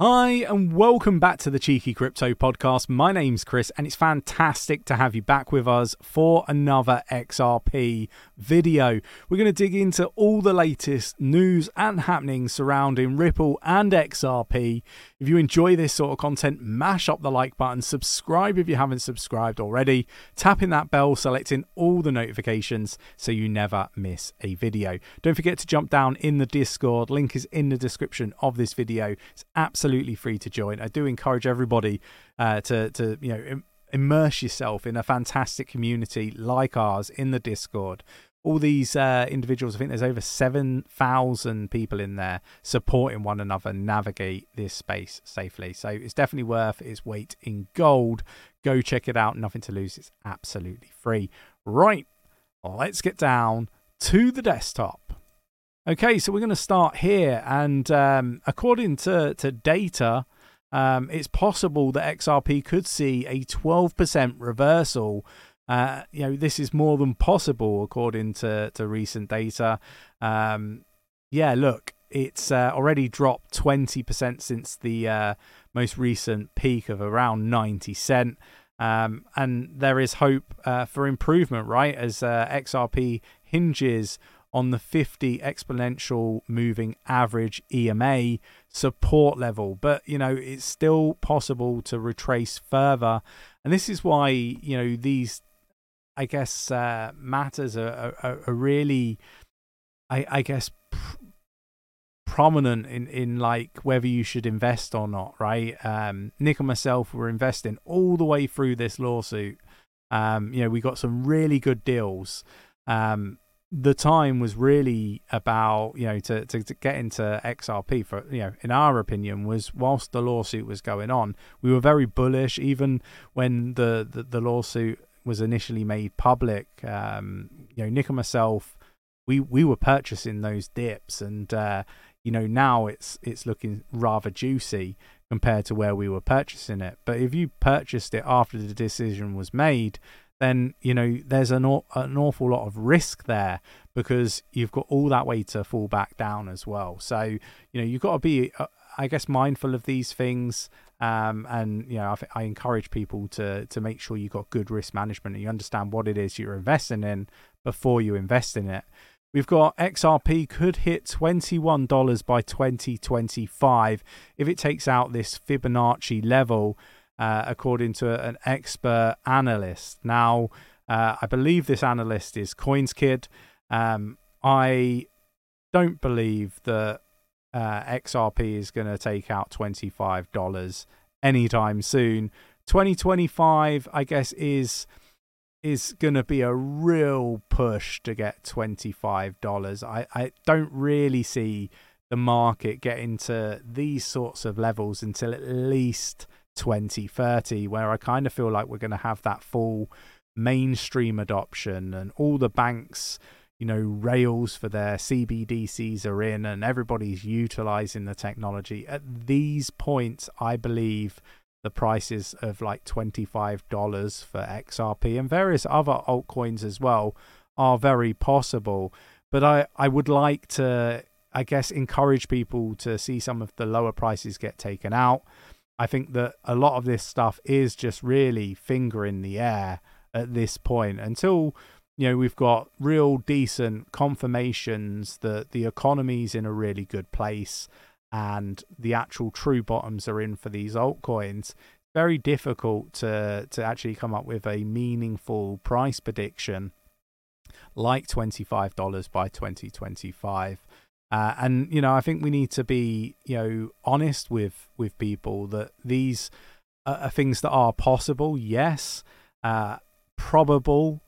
Hi, and welcome back to the Cheeky Crypto Podcast. My name's Chris, and it's fantastic to have you back with us for another XRP video. We're going to dig into all the latest news and happenings surrounding Ripple and XRP. If you enjoy this sort of content, mash up the like button, subscribe if you haven't subscribed already, tapping that bell, selecting all the notifications so you never miss a video. Don't forget to jump down in the Discord, link is in the description of this video. It's absolutely free to join. I do encourage everybody uh, to, to, you know, immerse yourself in a fantastic community like ours in the Discord all these uh, individuals, I think there's over 7,000 people in there supporting one another navigate this space safely. So it's definitely worth its weight in gold. Go check it out. Nothing to lose. It's absolutely free. Right, let's get down to the desktop. Okay, so we're going to start here. And um, according to, to data, um, it's possible that XRP could see a 12% reversal uh, you know, this is more than possible according to, to recent data. Um, yeah, look, it's uh, already dropped 20% since the uh, most recent peak of around 90 cent. Um, and there is hope uh, for improvement, right? As uh, XRP hinges on the 50 exponential moving average EMA support level. But, you know, it's still possible to retrace further. And this is why, you know, these I guess uh, matters are, are, are, really, I, I guess, pr- prominent in, in like whether you should invest or not, right? Um, Nick and myself were investing all the way through this lawsuit. Um, you know, we got some really good deals. Um, the time was really about you know to, to, to get into XRP for you know in our opinion was whilst the lawsuit was going on we were very bullish even when the the, the lawsuit was initially made public, um, you know, Nick and myself, we we were purchasing those dips, and uh, you know now it's it's looking rather juicy compared to where we were purchasing it. But if you purchased it after the decision was made, then you know there's an an awful lot of risk there because you've got all that way to fall back down as well. So you know you've got to be, uh, I guess, mindful of these things. Um, and you know, I, I, encourage people to to make sure you've got good risk management and you understand what it is you're investing in before you invest in it. We've got XRP could hit $21 by 2025 if it takes out this Fibonacci level, uh, according to an expert analyst. Now, uh, I believe this analyst is CoinsKid. Um, I don't believe that uh, XRP is going to take out $25 anytime soon. 2025, I guess, is is going to be a real push to get $25. I, I don't really see the market getting to these sorts of levels until at least 2030, where I kind of feel like we're going to have that full mainstream adoption and all the banks you know, rails for their CBDCs are in and everybody's utilizing the technology. At these points, I believe the prices of like $25 for XRP and various other altcoins as well are very possible. But I, I would like to, I guess, encourage people to see some of the lower prices get taken out. I think that a lot of this stuff is just really finger in the air at this point until you know, we've got real decent confirmations that the economy's in a really good place and the actual true bottoms are in for these altcoins. Very difficult to to actually come up with a meaningful price prediction like $25 by 2025. Uh, and you know, I think we need to be you know honest with with people that these are things that are possible. Yes, uh, probable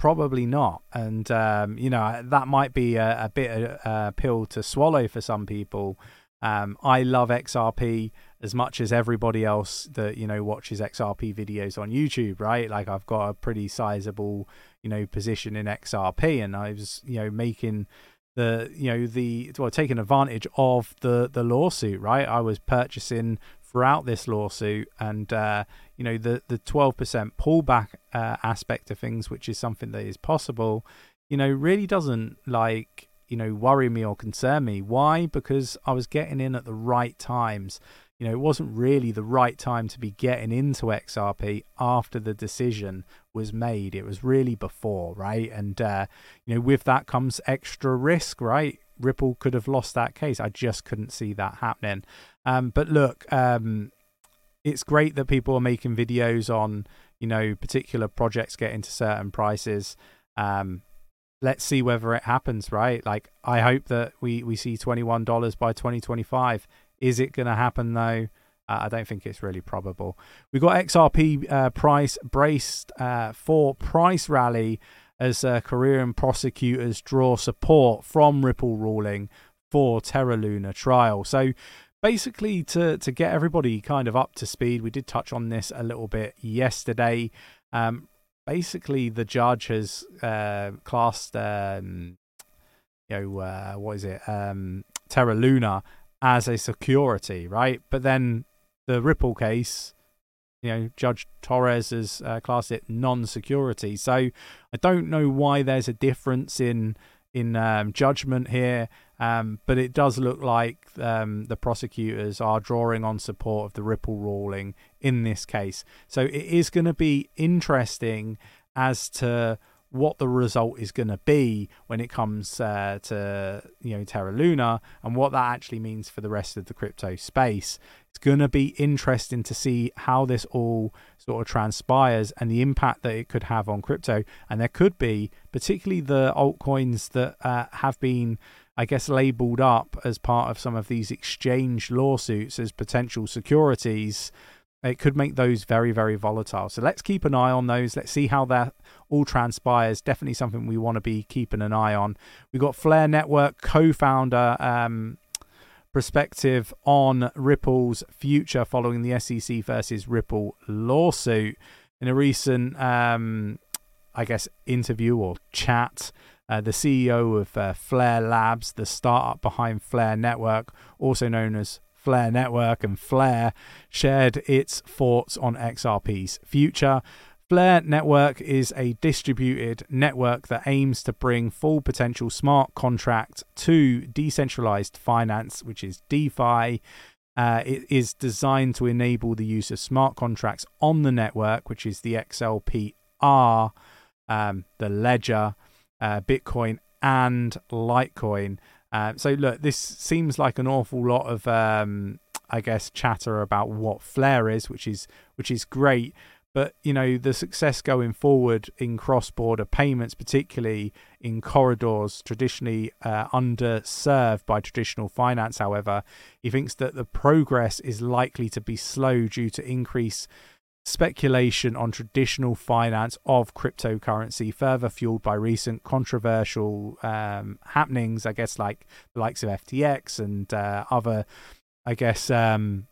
Probably not, and um, you know that might be a, a bit of a pill to swallow for some people. Um, I love XRP as much as everybody else that you know watches XRP videos on YouTube, right? Like I've got a pretty sizable you know position in XRP, and I was you know making the you know the well taking advantage of the the lawsuit, right? I was purchasing throughout this lawsuit, and uh, you know the the twelve percent pullback uh, aspect of things, which is something that is possible, you know, really doesn't like you know worry me or concern me. Why? Because I was getting in at the right times. You know, it wasn't really the right time to be getting into XRP after the decision was made. It was really before, right? And uh, you know, with that comes extra risk, right? Ripple could have lost that case. I just couldn't see that happening. Um, but look, um, it's great that people are making videos on you know particular projects getting to certain prices um let's see whether it happens right like i hope that we we see $21 by 2025 is it going to happen though i don't think it's really probable. We've got xrp uh, price braced uh, for price rally as uh, korean prosecutors draw support from ripple ruling for terra luna trial. So basically to to get everybody kind of up to speed we did touch on this a little bit yesterday. Um, basically the judge has uh, classed um, you know uh, what is it? Um, terra luna as a security right? But then the ripple case you know judge torres has uh, classed it non-security so i don't know why there's a difference in in um, judgment here um, but it does look like um, the prosecutors are drawing on support of the Ripple ruling in this case. So it is going to be interesting as to what the result is going to be when it comes uh, to you know Terra Luna and what that actually means for the rest of the crypto space. It's going to be interesting to see how this all sort of transpires and the impact that it could have on crypto. And there could be, particularly the altcoins that uh, have been I guess, labeled up as part of some of these exchange lawsuits as potential securities, it could make those very, very volatile. So let's keep an eye on those. Let's see how that all transpires. Definitely something we want to be keeping an eye on. We've got Flare Network co founder. Um, perspective on Ripple's future following the SEC versus Ripple lawsuit. In a recent, um, I guess, interview or chat, uh, the CEO of uh, Flare Labs, the startup behind Flare Network, also known as Flare Network and Flare, shared its thoughts on XRP's future. Flare Network is a distributed network that aims to bring full potential smart contract to decentralized finance, which is DeFi. Uh, it is designed to enable the use of smart contracts on the network, which is the XLPR, um, the ledger, uh, Bitcoin and Litecoin. Uh, so look, this seems like an awful lot of, um, I guess, chatter about what Flare is, which is which is great. But you know the success going forward in cross-border payments, particularly in corridors traditionally uh, underserved by traditional finance. However, he thinks that the progress is likely to be slow due to increase speculation on traditional finance of cryptocurrency, further fueled by recent controversial um, happenings, I guess, like the likes of FTX and uh, other, I guess, um,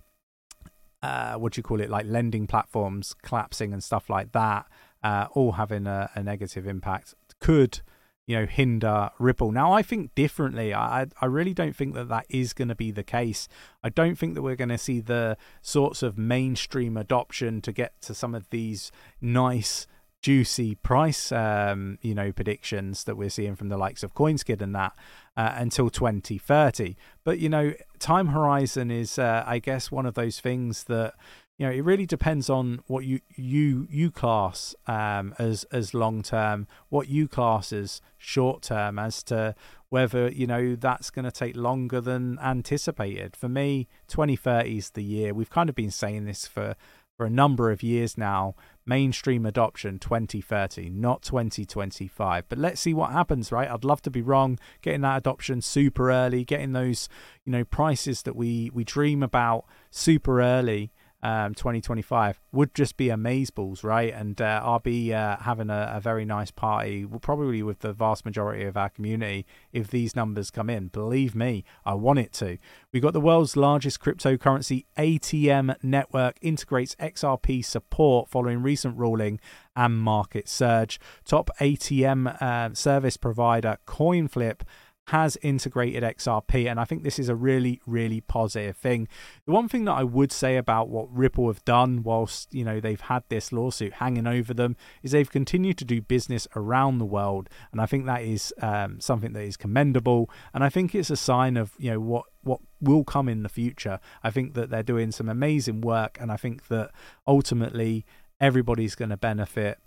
uh, what do you call it, like lending platforms collapsing and stuff like that, uh, all having a, a negative impact. Could you know hinder ripple now i think differently i i really don't think that that is going to be the case i don't think that we're going to see the sorts of mainstream adoption to get to some of these nice juicy price um, you know predictions that we're seeing from the likes of coinskid and that uh, until 2030 but you know time horizon is uh, i guess one of those things that you know it really depends on what you you you class um, as as long term what you class as short term as to whether you know that's going to take longer than anticipated. For me 2030 is the year. We've kind of been saying this for for a number of years now mainstream adoption 2030 not 2025 but let's see what happens right? I'd love to be wrong. Getting that adoption super early getting those you know prices that we we dream about super early um, 2025 would just be amazeballs, right? And uh, I'll be uh, having a, a, very nice party, probably with the vast majority of our community, if these numbers come in. Believe me, I want it to. We've got the world's largest cryptocurrency ATM network integrates XRP support following recent ruling and market surge. Top ATM uh, service provider CoinFlip has integrated XRP, and I think this is a really, really positive thing. The one thing that I would say about what Ripple have done whilst you know they've had this lawsuit hanging over them is they've continued to do business around the world, and I think that is um, something that is commendable, and I think it's a sign of you know what what will come in the future. I think that they're doing some amazing work, and I think that ultimately everybody's going to benefit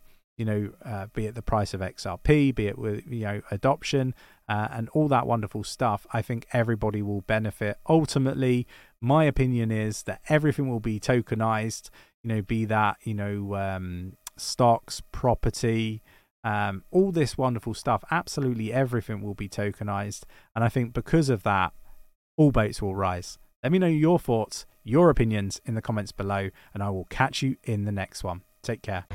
you know, uh, be it the price of XRP, be it with you know adoption uh, and all that wonderful stuff. I think everybody will benefit. Ultimately, my opinion is that everything will be tokenized. You know, be that you know um, stocks, property, um, all this wonderful stuff. Absolutely everything will be tokenized, and I think because of that, all boats will rise. Let me know your thoughts, your opinions in the comments below, and I will catch you in the next one. Take care.